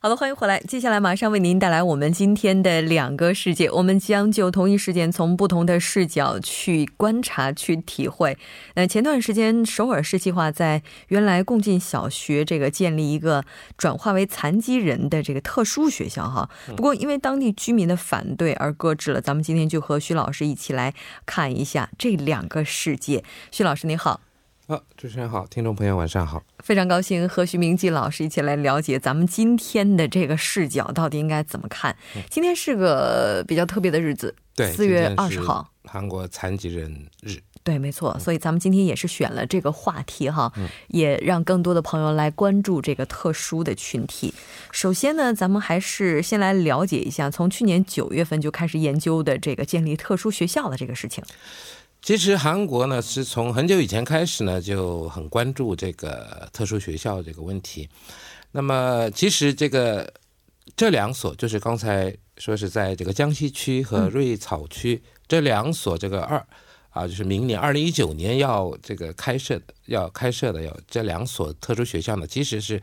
好的，欢迎回来。接下来马上为您带来我们今天的两个世界。我们将就同一事件从不同的视角去观察、去体会。那前段时间，首尔市计划在原来共进小学这个建立一个转化为残疾人的这个特殊学校哈。不过因为当地居民的反对而搁置了。咱们今天就和徐老师一起来看一下这两个世界。徐老师你好。啊，主持人好，听众朋友晚上好，非常高兴和徐明季老师一起来了解咱们今天的这个视角到底应该怎么看。今天是个比较特别的日子，对，四月二十号，韩国残疾人日，对，没错，所以咱们今天也是选了这个话题哈，也让更多的朋友来关注这个特殊的群体。首先呢，咱们还是先来了解一下，从去年九月份就开始研究的这个建立特殊学校的这个事情。其实韩国呢，是从很久以前开始呢，就很关注这个特殊学校这个问题。那么，其实这个这两所，就是刚才说是在这个江西区和瑞草区这两所，这个二啊，就是明年二零一九年要这个开设的要开设的，要这两所特殊学校呢，其实是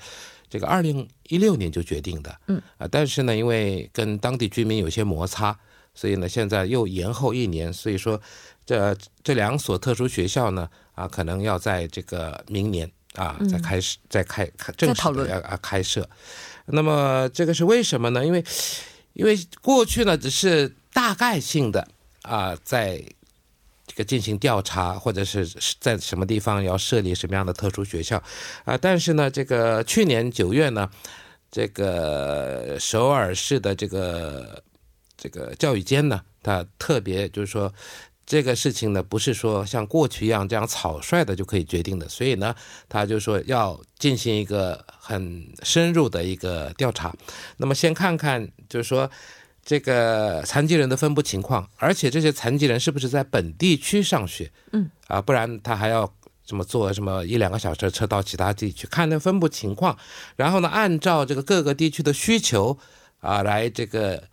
这个二零一六年就决定的。嗯啊，但是呢，因为跟当地居民有些摩擦，所以呢，现在又延后一年，所以说。这这两所特殊学校呢，啊，可能要在这个明年啊，再开始再开开正式的要啊开设。那么这个是为什么呢？因为因为过去呢只是大概性的啊，在这个进行调查，或者是在什么地方要设立什么样的特殊学校啊。但是呢，这个去年九月呢，这个首尔市的这个这个教育监呢，他特别就是说。这个事情呢，不是说像过去一样这样草率的就可以决定的，所以呢，他就说要进行一个很深入的一个调查。那么先看看，就是说这个残疾人的分布情况，而且这些残疾人是不是在本地区上学？嗯，啊，不然他还要什么坐什么一两个小时车到其他地区看那分布情况，然后呢，按照这个各个地区的需求啊来这个。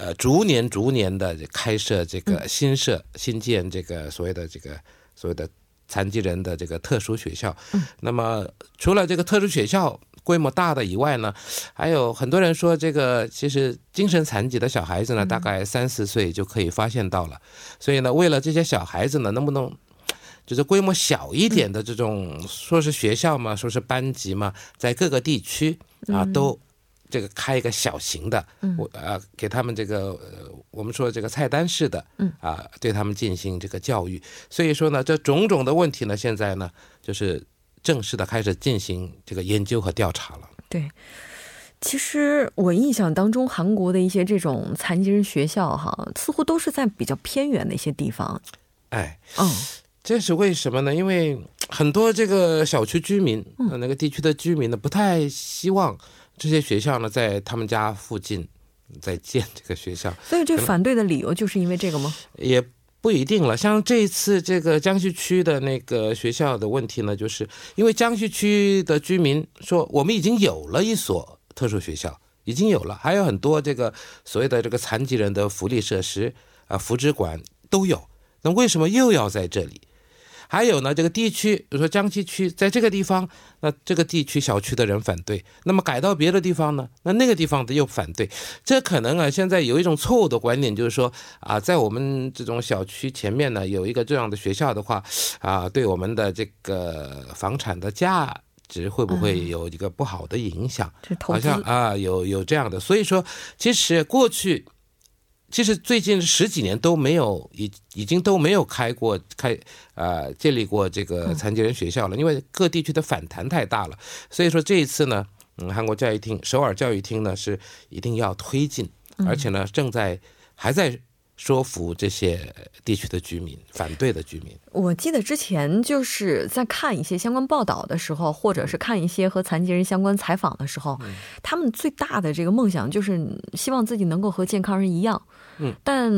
呃，逐年逐年的开设这个新设新建这个所谓的这个所谓的残疾人的这个特殊学校。嗯，那么除了这个特殊学校规模大的以外呢，还有很多人说这个其实精神残疾的小孩子呢，大概三四岁就可以发现到了。所以呢，为了这些小孩子呢，能不能就是规模小一点的这种说是学校嘛，说是班级嘛，在各个地区啊都。这个开一个小型的，我呃给他们这个我们说这个菜单式的，嗯啊对他们进行这个教育，所以说呢这种种的问题呢现在呢就是正式的开始进行这个研究和调查了。对，其实我印象当中韩国的一些这种残疾人学校哈，似乎都是在比较偏远的一些地方。哎，嗯，这是为什么呢？因为很多这个小区居民，那个地区的居民呢不太希望。这些学校呢，在他们家附近在建这个学校，所以这反对的理由就是因为这个吗？也不一定了。像这一次这个江西区的那个学校的问题呢，就是因为江西区的居民说，我们已经有了一所特殊学校，已经有了，还有很多这个所谓的这个残疾人的福利设施啊、福祉馆都有，那为什么又要在这里？还有呢，这个地区，比如说江西区，在这个地方，那这个地区小区的人反对，那么改到别的地方呢，那那个地方的又反对，这可能啊，现在有一种错误的观点，就是说啊，在我们这种小区前面呢，有一个这样的学校的话，啊，对我们的这个房产的价值会不会有一个不好的影响？好像啊，有有这样的，所以说，其实过去。其实最近十几年都没有已已经都没有开过开呃建立过这个残疾人学校了，因为各地区的反弹太大了。所以说这一次呢，嗯，韩国教育厅首尔教育厅呢是一定要推进，而且呢正在还在说服这些地区的居民反对的居民。我记得之前就是在看一些相关报道的时候，或者是看一些和残疾人相关采访的时候，他们最大的这个梦想就是希望自己能够和健康人一样。嗯，但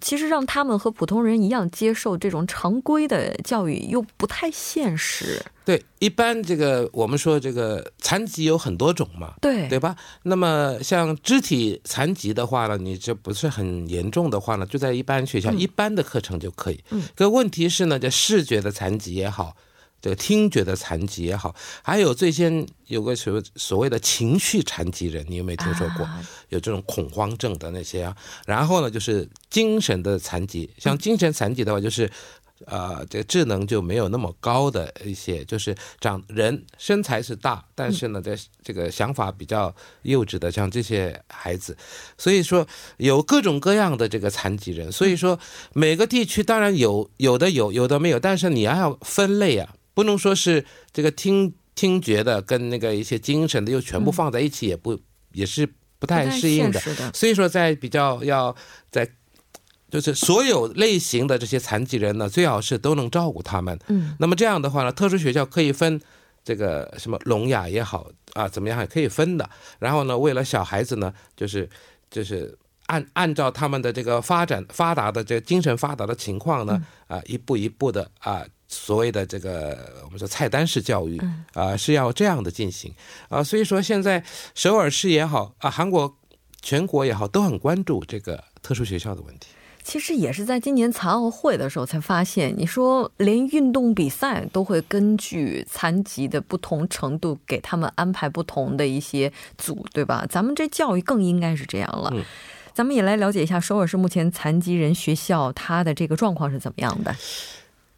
其实让他们和普通人一样接受这种常规的教育又不太现实。对，一般这个我们说这个残疾有很多种嘛，对对吧？那么像肢体残疾的话呢，你这不是很严重的话呢，就在一般学校一般的课程就可以。嗯，可问题是呢，这视觉的残疾也好。这个听觉的残疾也好，还有最先有个所所谓的情绪残疾人，你有没有听说过？有这种恐慌症的那些啊。然后呢，就是精神的残疾，像精神残疾的话，就是呃，这个智能就没有那么高的一些，就是长人身材是大，但是呢，这这个想法比较幼稚的，像这些孩子。所以说有各种各样的这个残疾人。所以说每个地区当然有有的有，有的没有，但是你还要分类啊。不能说是这个听听觉的跟那个一些精神的又全部放在一起，也不也是不太适应的。所以说，在比较要在就是所有类型的这些残疾人呢，最好是都能照顾他们。嗯，那么这样的话呢，特殊学校可以分这个什么聋哑也好啊，怎么样也可以分的。然后呢，为了小孩子呢，就是就是按按照他们的这个发展发达的这个精神发达的情况呢，啊，一步一步的啊。所谓的这个我们说菜单式教育啊，是要这样的进行啊，所以说现在首尔市也好啊，韩国全国也好，都很关注这个特殊学校的问题。其实也是在今年残奥会的时候才发现，你说连运动比赛都会根据残疾的不同程度给他们安排不同的一些组，对吧？咱们这教育更应该是这样了。咱们也来了解一下首尔市目前残疾人学校它的这个状况是怎么样的。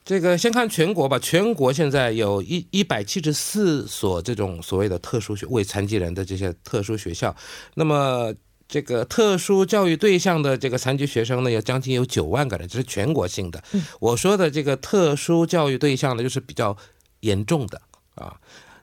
这个先看全国吧，全国现在有一一百七十四所这种所谓的特殊学为残疾人的这些特殊学校，那么这个特殊教育对象的这个残疾学生呢，有将近有九万个人，这是全国性的。我说的这个特殊教育对象呢，就是比较严重的啊。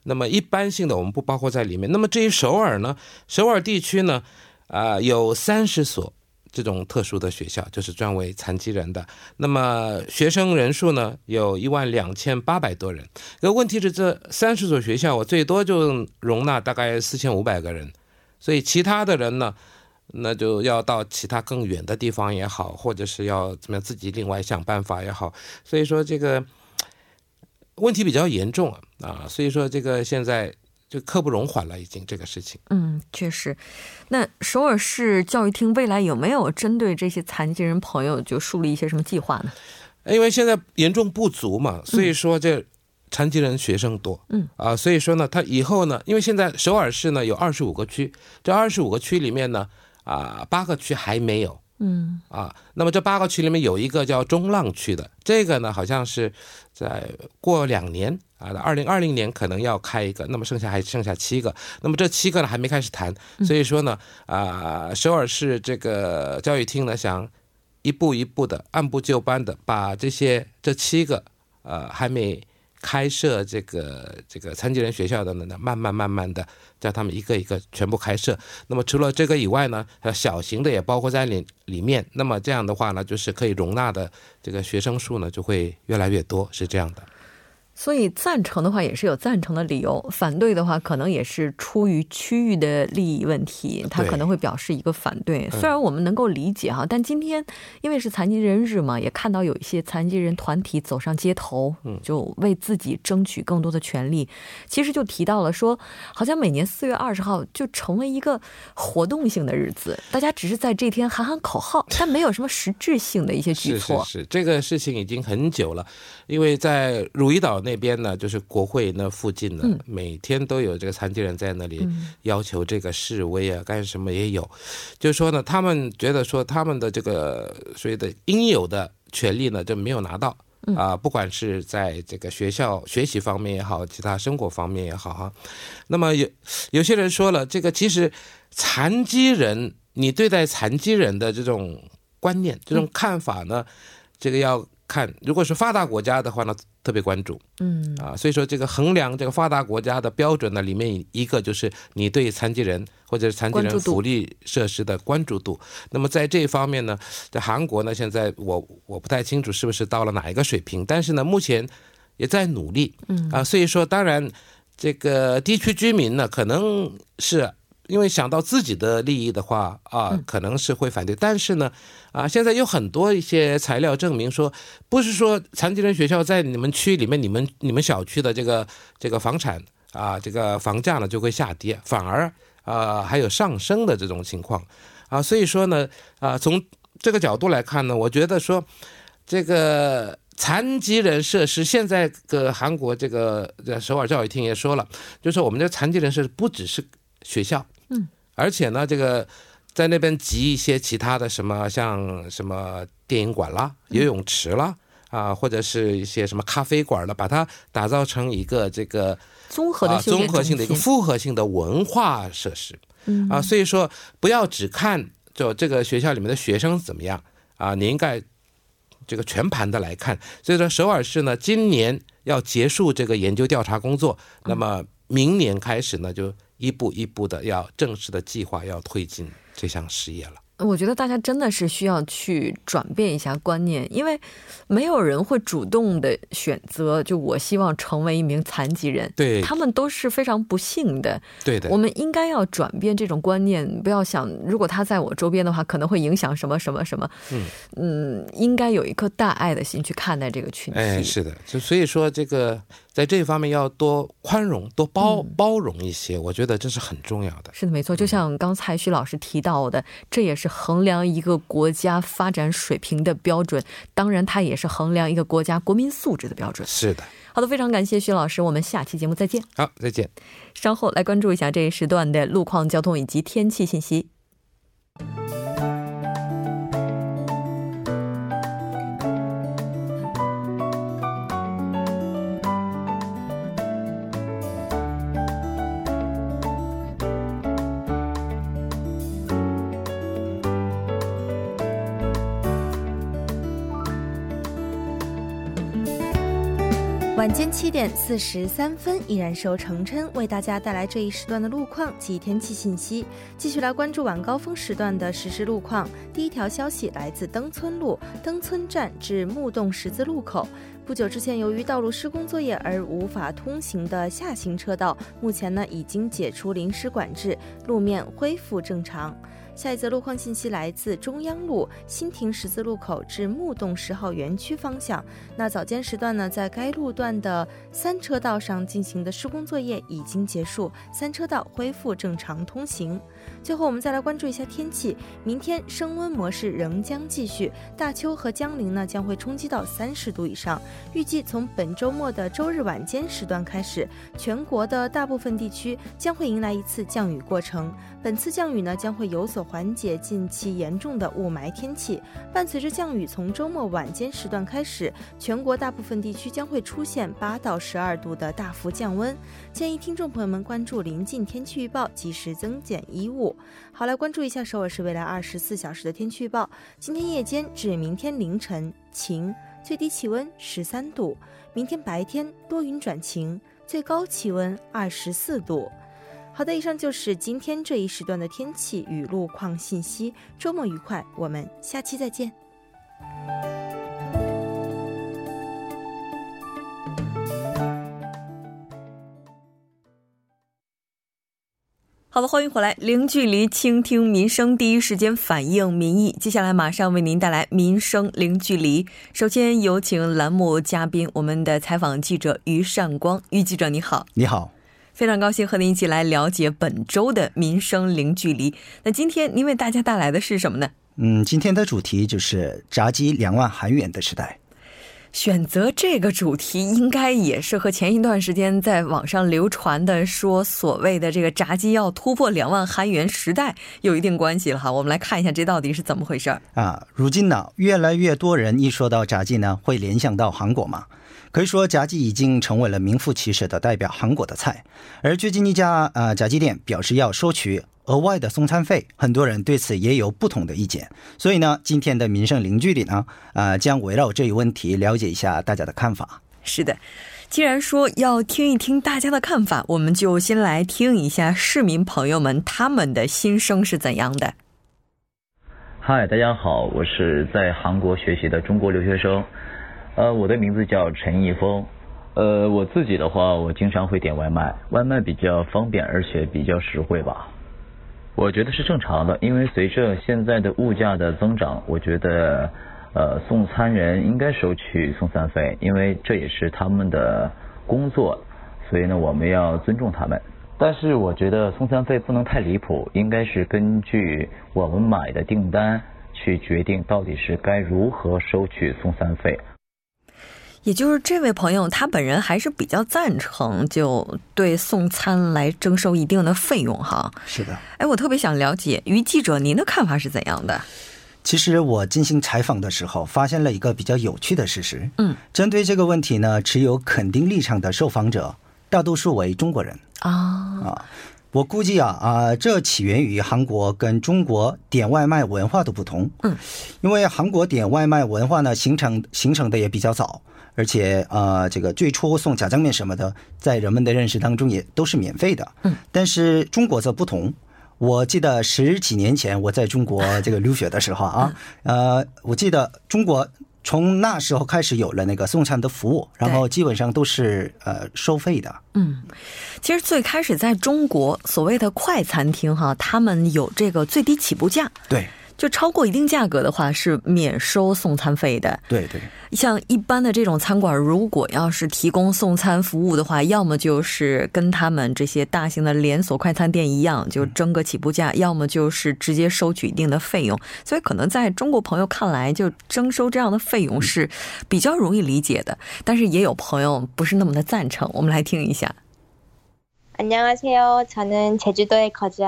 那么一般性的我们不包括在里面。那么至于首尔呢，首尔地区呢，啊有三十所。这种特殊的学校就是专为残疾人的，那么学生人数呢有一万两千八百多人。那问题是这三十所学校，我最多就容纳大概四千五百个人，所以其他的人呢，那就要到其他更远的地方也好，或者是要怎么样自己另外想办法也好。所以说这个问题比较严重啊啊，所以说这个现在。就刻不容缓了，已经这个事情。嗯，确实。那首尔市教育厅未来有没有针对这些残疾人朋友就树立一些什么计划呢？因为现在严重不足嘛，所以说这残疾人学生多。嗯啊，所以说呢，他以后呢，因为现在首尔市呢有二十五个区，这二十五个区里面呢啊八个区还没有。嗯啊，那么这八个区里面有一个叫中浪区的，这个呢好像是在过两年。啊，二零二零年可能要开一个，那么剩下还剩下七个，那么这七个呢还没开始谈，所以说呢，啊，首尔市这个教育厅呢想一步一步的按部就班的把这些这七个呃还没开设这个这个残疾人学校的呢，慢慢慢慢的叫他们一个一个全部开设。那么除了这个以外呢，小型的也包括在里里面。那么这样的话呢，就是可以容纳的这个学生数呢就会越来越多，是这样的。所以赞成的话也是有赞成的理由，反对的话可能也是出于区域的利益问题，他可能会表示一个反对。虽然我们能够理解哈，但今天因为是残疾人日嘛，也看到有一些残疾人团体走上街头，就为自己争取更多的权利。其实就提到了说，好像每年四月二十号就成为一个活动性的日子，大家只是在这天喊喊口号，但没有什么实质性的一些举措。是是是，这个事情已经很久了，因为在汝矣岛。那边呢，就是国会那附近呢，每天都有这个残疾人在那里要求这个示威啊，干什么也有。就是说呢，他们觉得说他们的这个所谓的应有的权利呢，就没有拿到啊，不管是在这个学校学习方面也好，其他生活方面也好哈。那么有有些人说了，这个其实残疾人，你对待残疾人的这种观念、这种看法呢，这个要。看，如果是发达国家的话呢，特别关注，嗯啊，所以说这个衡量这个发达国家的标准呢，里面一个就是你对残疾人或者是残疾人福利设施的关注度。那么在这一方面呢，在韩国呢，现在我我不太清楚是不是到了哪一个水平，但是呢，目前也在努力，嗯啊，所以说当然这个地区居民呢，可能是。因为想到自己的利益的话啊，可能是会反对。但是呢，啊，现在有很多一些材料证明说，不是说残疾人学校在你们区里面，你们你们小区的这个这个房产啊，这个房价呢就会下跌，反而啊还有上升的这种情况啊。所以说呢，啊，从这个角度来看呢，我觉得说这个残疾人设施，现在个韩国这个呃首尔教育厅也说了，就是我们的残疾人设施不只是学校。嗯，而且呢，这个在那边集一些其他的什么，像什么电影馆啦、游泳池啦，啊，或者是一些什么咖啡馆了，把它打造成一个这个啊综合的综合性的一个复合性的文化设施。嗯。啊，所以说不要只看就这个学校里面的学生怎么样啊，你应该这个全盘的来看。所以说，首尔市呢，今年要结束这个研究调查工作，那么明年开始呢，就一步一步的要正式的计划要推进这项事业了。我觉得大家真的是需要去转变一下观念，因为没有人会主动的选择，就我希望成为一名残疾人，对他们都是非常不幸的。对的我，们应该要转变这种观念，不要想如果他在我周边的话，可能会影响什么什么什么。嗯嗯，应该有一颗大爱的心去看待这个群体。哎，是的，就所以说这个在这方面要多宽容、多包、嗯包容一些，我觉得这是很重要的。是的，没错。就像刚才徐老师提到的，这也是衡量一个国家发展水平的标准，当然，它也是衡量一个国家国民素质的标准。是的，好的，非常感谢徐老师，我们下期节目再见。好，再见。稍后来关注一下这一时段的路况、交通以及天气信息。晚间七点四十三分，依然是由程琛为大家带来这一时段的路况及天气信息。继续来关注晚高峰时段的实时路况。第一条消息来自登村路登村站至木洞十字路口。不久之前，由于道路施工作业而无法通行的下行车道，目前呢已经解除临时管制，路面恢复正常。下一则路况信息来自中央路新亭十字路口至木洞十号园区方向。那早间时段呢，在该路段的三车道上进行的施工作业已经结束，三车道恢复正常通行。最后，我们再来关注一下天气。明天升温模式仍将继续，大邱和江陵呢将会冲击到三十度以上。预计从本周末的周日晚间时段开始，全国的大部分地区将会迎来一次降雨过程。本次降雨呢将会有所缓解近期严重的雾霾天气。伴随着降雨，从周末晚间时段开始，全国大部分地区将会出现八到十二度的大幅降温。建议听众朋友们关注临近天气预报，及时增减衣物。好，来关注一下首尔市未来二十四小时的天气预报。今天夜间至明天凌晨晴，最低气温十三度；明天白天多云转晴，最高气温二十四度。好的，以上就是今天这一时段的天气与路况信息。周末愉快，我们下期再见。好的，欢迎回来，零距离倾听民生，第一时间反映民意。接下来马上为您带来民生零距离。首先有请栏目嘉宾，我们的采访记者于善光，于记者你好，你好，非常高兴和您一起来了解本周的民生零距离。那今天您为大家带来的是什么呢？嗯，今天的主题就是炸鸡两万韩元的时代。选择这个主题，应该也是和前一段时间在网上流传的说所谓的这个炸鸡要突破两万韩元时代有一定关系了哈。我们来看一下这到底是怎么回事儿。啊，如今呢，越来越多人一说到炸鸡呢，会联想到韩国嘛。可以说，炸鸡已经成为了名副其实的代表韩国的菜。而最近一家呃炸鸡店表示要收取额外的送餐费，很多人对此也有不同的意见。所以呢，今天的民生零距离呢，呃，将围绕这一问题了解一下大家的看法。是的，既然说要听一听大家的看法，我们就先来听一下市民朋友们他们的心声是怎样的。嗨，大家好，我是在韩国学习的中国留学生，呃，我的名字叫陈毅峰。呃，我自己的话，我经常会点外卖，外卖比较方便，而且比较实惠吧。我觉得是正常的，因为随着现在的物价的增长，我觉得呃送餐人应该收取送餐费，因为这也是他们的工作，所以呢我们要尊重他们。但是我觉得送餐费不能太离谱，应该是根据我们买的订单去决定到底是该如何收取送餐费。也就是这位朋友，他本人还是比较赞成就对送餐来征收一定的费用哈。是的，哎，我特别想了解于记者您的看法是怎样的？其实我进行采访的时候，发现了一个比较有趣的事实。嗯，针对这个问题呢，持有肯定立场的受访者大多数为中国人啊啊。我估计啊啊，这起源于韩国跟中国点外卖文化的不同。嗯，因为韩国点外卖文化呢，形成形成的也比较早。而且呃，这个最初送炸酱面什么的，在人们的认识当中也都是免费的。嗯，但是中国则不同。我记得十几年前我在中国这个留学的时候啊，呃，我记得中国从那时候开始有了那个送餐的服务，然后基本上都是呃收费的。嗯，其实最开始在中国所谓的快餐厅哈，他们有这个最低起步价。对。就超过一定价格的话是免收送餐费的。对对，像一般的这种餐馆，如果要是提供送餐服务的话，要么就是跟他们这些大型的连锁快餐店一样，就征个起步价，要么就是直接收取一定的费用。所以可能在中国朋友看来，就征收这样的费用是比较容易理解的。但是也有朋友不是那么的赞成。我们来听一下。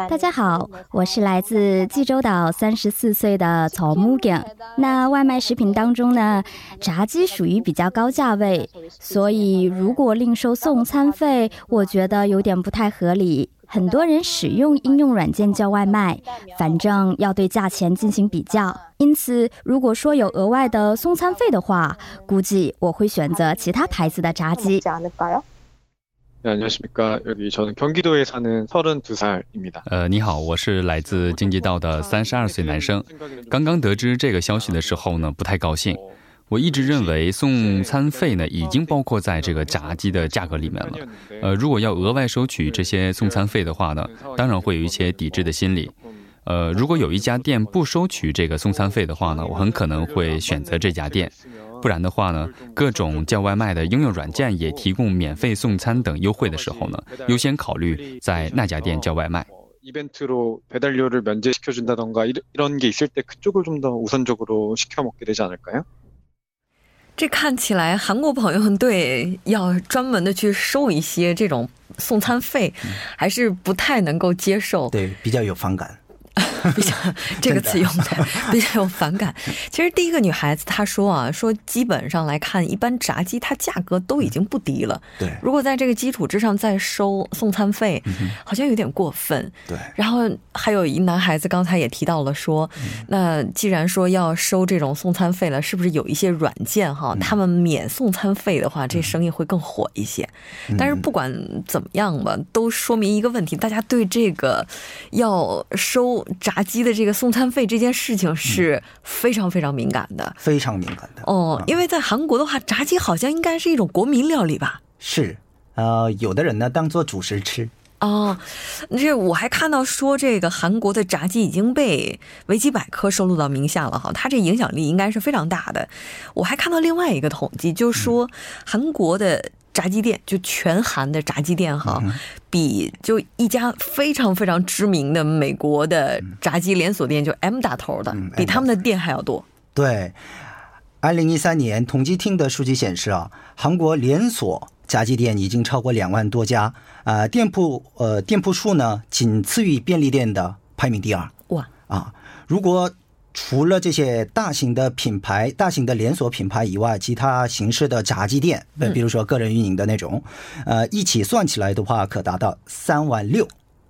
大家好，我是来自济州岛三十四岁的曹木根。那外卖食品当中呢，炸鸡属于比较高价位，所以如果另收送餐费，我觉得有点不太合理。很多人使用应用软件叫外卖，反正要对价钱进行比较。因此，如果说有额外的送餐费的话，估计我会选择其他牌子的炸鸡。 네, 안녕하십니까. 여기 저는 경기도에 사는 32살입니다. 呃，你好，我是来自京畿道的三十二岁男生。刚刚得知这个消息的时候呢，不太高兴。我一直认为送餐费呢已经包括在这个炸鸡的价格里面了。呃，如果要额外收取这些送餐费的话呢，当然会有一些抵制的心理。呃，如果有一家店不收取这个送餐费的话呢，我很可能会选择这家店。 不然的话呢，各种叫外卖的应用软件也提供免费送餐等优惠的时候呢，优先考虑在那家店叫外卖。이벤트로배달료를면제시켜준다던가이런게있을때그쪽을좀더우선적으로시켜먹게되지않을까요这看起来韩国朋友对要专门的去收一些这种送餐费，还是不太能够接受。对，比较有反感。 比较这个词用的比较有反感。其实第一个女孩子她说啊，说基本上来看，一般炸鸡它价格都已经不低了。对，如果在这个基础之上再收送餐费，好像有点过分。对。然后还有一男孩子刚才也提到了说，那既然说要收这种送餐费了，是不是有一些软件哈，他们免送餐费的话，这生意会更火一些？但是不管怎么样吧，都说明一个问题：大家对这个要收。炸鸡的这个送餐费这件事情是非常非常敏感的，非常敏感的哦。因为在韩国的话，炸鸡好像应该是一种国民料理吧？是，呃，有的人呢当做主食吃。哦，这我还看到说，这个韩国的炸鸡已经被维基百科收录到名下了哈，它这影响力应该是非常大的。我还看到另外一个统计，就是说韩国的。炸鸡店就全韩的炸鸡店哈，比就一家非常非常知名的美国的炸鸡连锁店就 M 打头的，比他们的店还要多。对，二零一三年统计厅的数据显示啊，韩国连锁炸鸡店已经超过两万多家啊，店铺呃店铺数呢仅次于便利店的排名第二。哇啊，如果。除了这些大型的品牌、大型的连锁品牌以外，其他形式的炸鸡店，比如说个人运营的那种，呃，一起算起来的话，可达到三万六。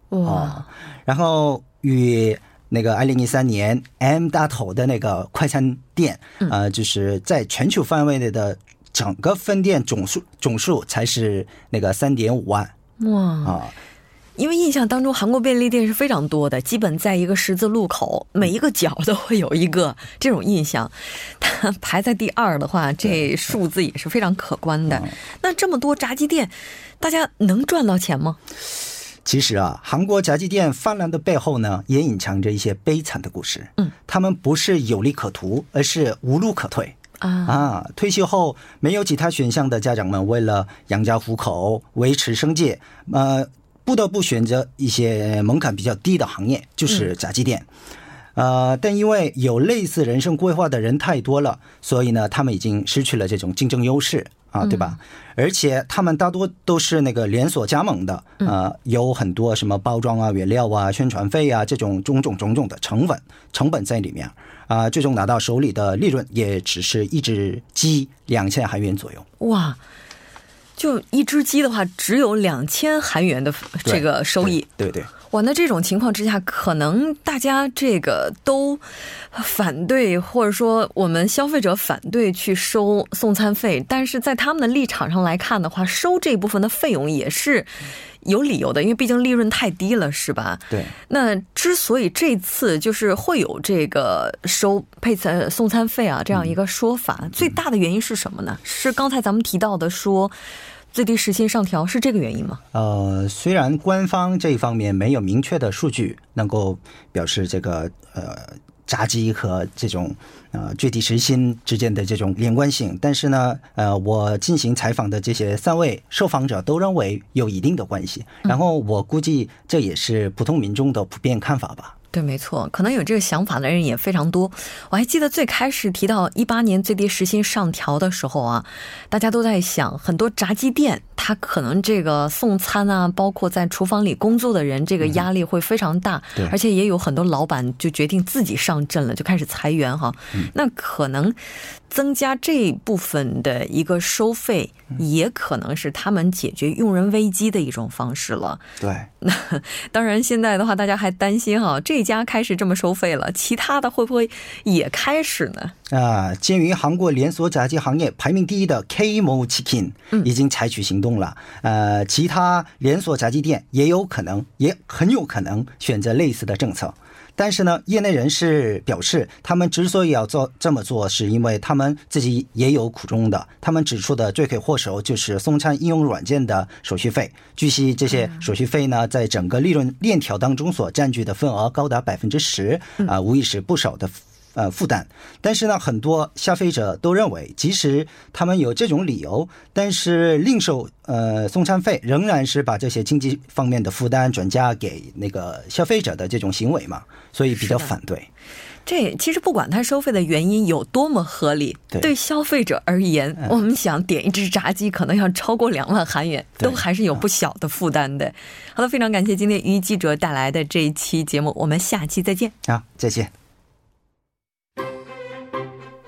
哇！然后与那个二零一三年 M 大头的那个快餐店，呃，就是在全球范围内的整个分店总数总数才是那个三点五万。哇啊！因为印象当中，韩国便利店是非常多的，基本在一个十字路口，每一个角都会有一个这种印象。它排在第二的话，这数字也是非常可观的。那这么多炸鸡店，大家能赚到钱吗？其实啊，韩国炸鸡店泛滥的背后呢，也隐藏着一些悲惨的故事。嗯，他们不是有利可图，而是无路可退啊！啊，退休后没有其他选项的家长们，为了养家糊口、维持生计，呃。不得不选择一些门槛比较低的行业，就是炸鸡店。呃，但因为有类似人生规划的人太多了，所以呢，他们已经失去了这种竞争优势啊，对吧？而且他们大多都是那个连锁加盟的，呃，有很多什么包装啊、原料啊、宣传费啊这种种种种种的成本成本在里面啊，最终拿到手里的利润也只是一只鸡两千韩元左右。哇！就一只鸡的话，只有两千韩元的这个收益。对对。哇，那这种情况之下，可能大家这个都反对，或者说我们消费者反对去收送餐费，但是在他们的立场上来看的话，收这部分的费用也是有理由的，因为毕竟利润太低了，是吧？对。那之所以这次就是会有这个收配餐送餐费啊这样一个说法，最大的原因是什么呢？是刚才咱们提到的说。最低时薪上调是这个原因吗？呃，虽然官方这一方面没有明确的数据能够表示这个呃炸鸡和这种呃最低时薪之间的这种连贯性，但是呢，呃，我进行采访的这些三位受访者都认为有一定的关系。然后我估计这也是普通民众的普遍看法吧。对，没错，可能有这个想法的人也非常多。我还记得最开始提到一八年最低时薪上调的时候啊，大家都在想，很多炸鸡店它可能这个送餐啊，包括在厨房里工作的人，这个压力会非常大。对，而且也有很多老板就决定自己上阵了，就开始裁员哈。那可能。增加这部分的一个收费，也可能是他们解决用人危机的一种方式了。对，那 当然现在的话，大家还担心哈，这家开始这么收费了，其他的会不会也开始呢？啊，鉴于韩国连锁炸鸡行业排名第一的 K Mo Chicken 已经采取行动了，呃，其他连锁炸鸡店也有可能，也很有可能选择类似的政策。但是呢，业内人士表示，他们之所以要做这么做，是因为他们自己也有苦衷的。他们指出的罪魁祸首就是送餐应用软件的手续费。据悉，这些手续费呢，在整个利润链条当中所占据的份额高达百分之十，啊，无疑是不少的。呃，负担，但是呢，很多消费者都认为，即使他们有这种理由，但是另收呃送餐费仍然是把这些经济方面的负担转嫁给那个消费者的这种行为嘛，所以比较反对。这其实不管他收费的原因有多么合理，对消费者而言，我们想点一只炸鸡可能要超过两万韩元，都还是有不小的负担的。好的，非常感谢今天于记者带来的这一期节目，我们下期再见。好，再见。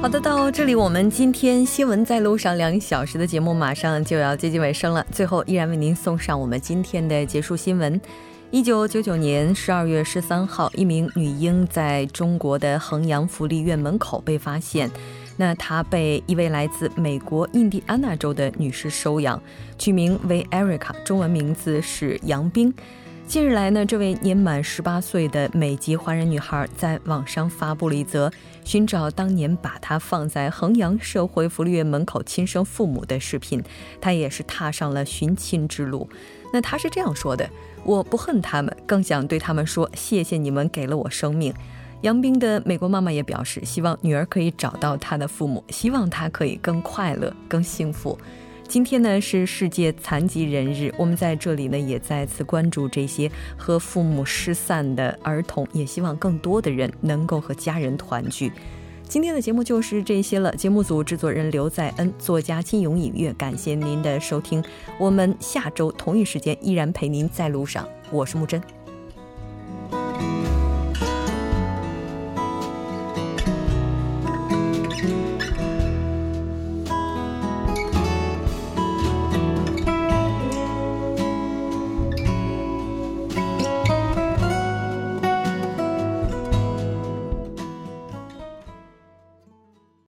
好的，到这里我们今天新闻在路上两小时的节目马上就要接近尾声了。最后，依然为您送上我们今天的结束新闻：一九九九年十二月十三号，一名女婴在中国的衡阳福利院门口被发现。那她被一位来自美国印第安纳州的女士收养，取名为 Erica，中文名字是杨冰。近日来呢，这位年满十八岁的美籍华人女孩在网上发布了一则寻找当年把她放在衡阳社会福利院门口亲生父母的视频。她也是踏上了寻亲之路。那她是这样说的：“我不恨他们，更想对他们说，谢谢你们给了我生命。”杨斌的美国妈妈也表示，希望女儿可以找到她的父母，希望她可以更快乐、更幸福。今天呢是世界残疾人日，我们在这里呢也再次关注这些和父母失散的儿童，也希望更多的人能够和家人团聚。今天的节目就是这些了。节目组制作人刘在恩，作家金勇隐月，感谢您的收听。我们下周同一时间依然陪您在路上，我是木真。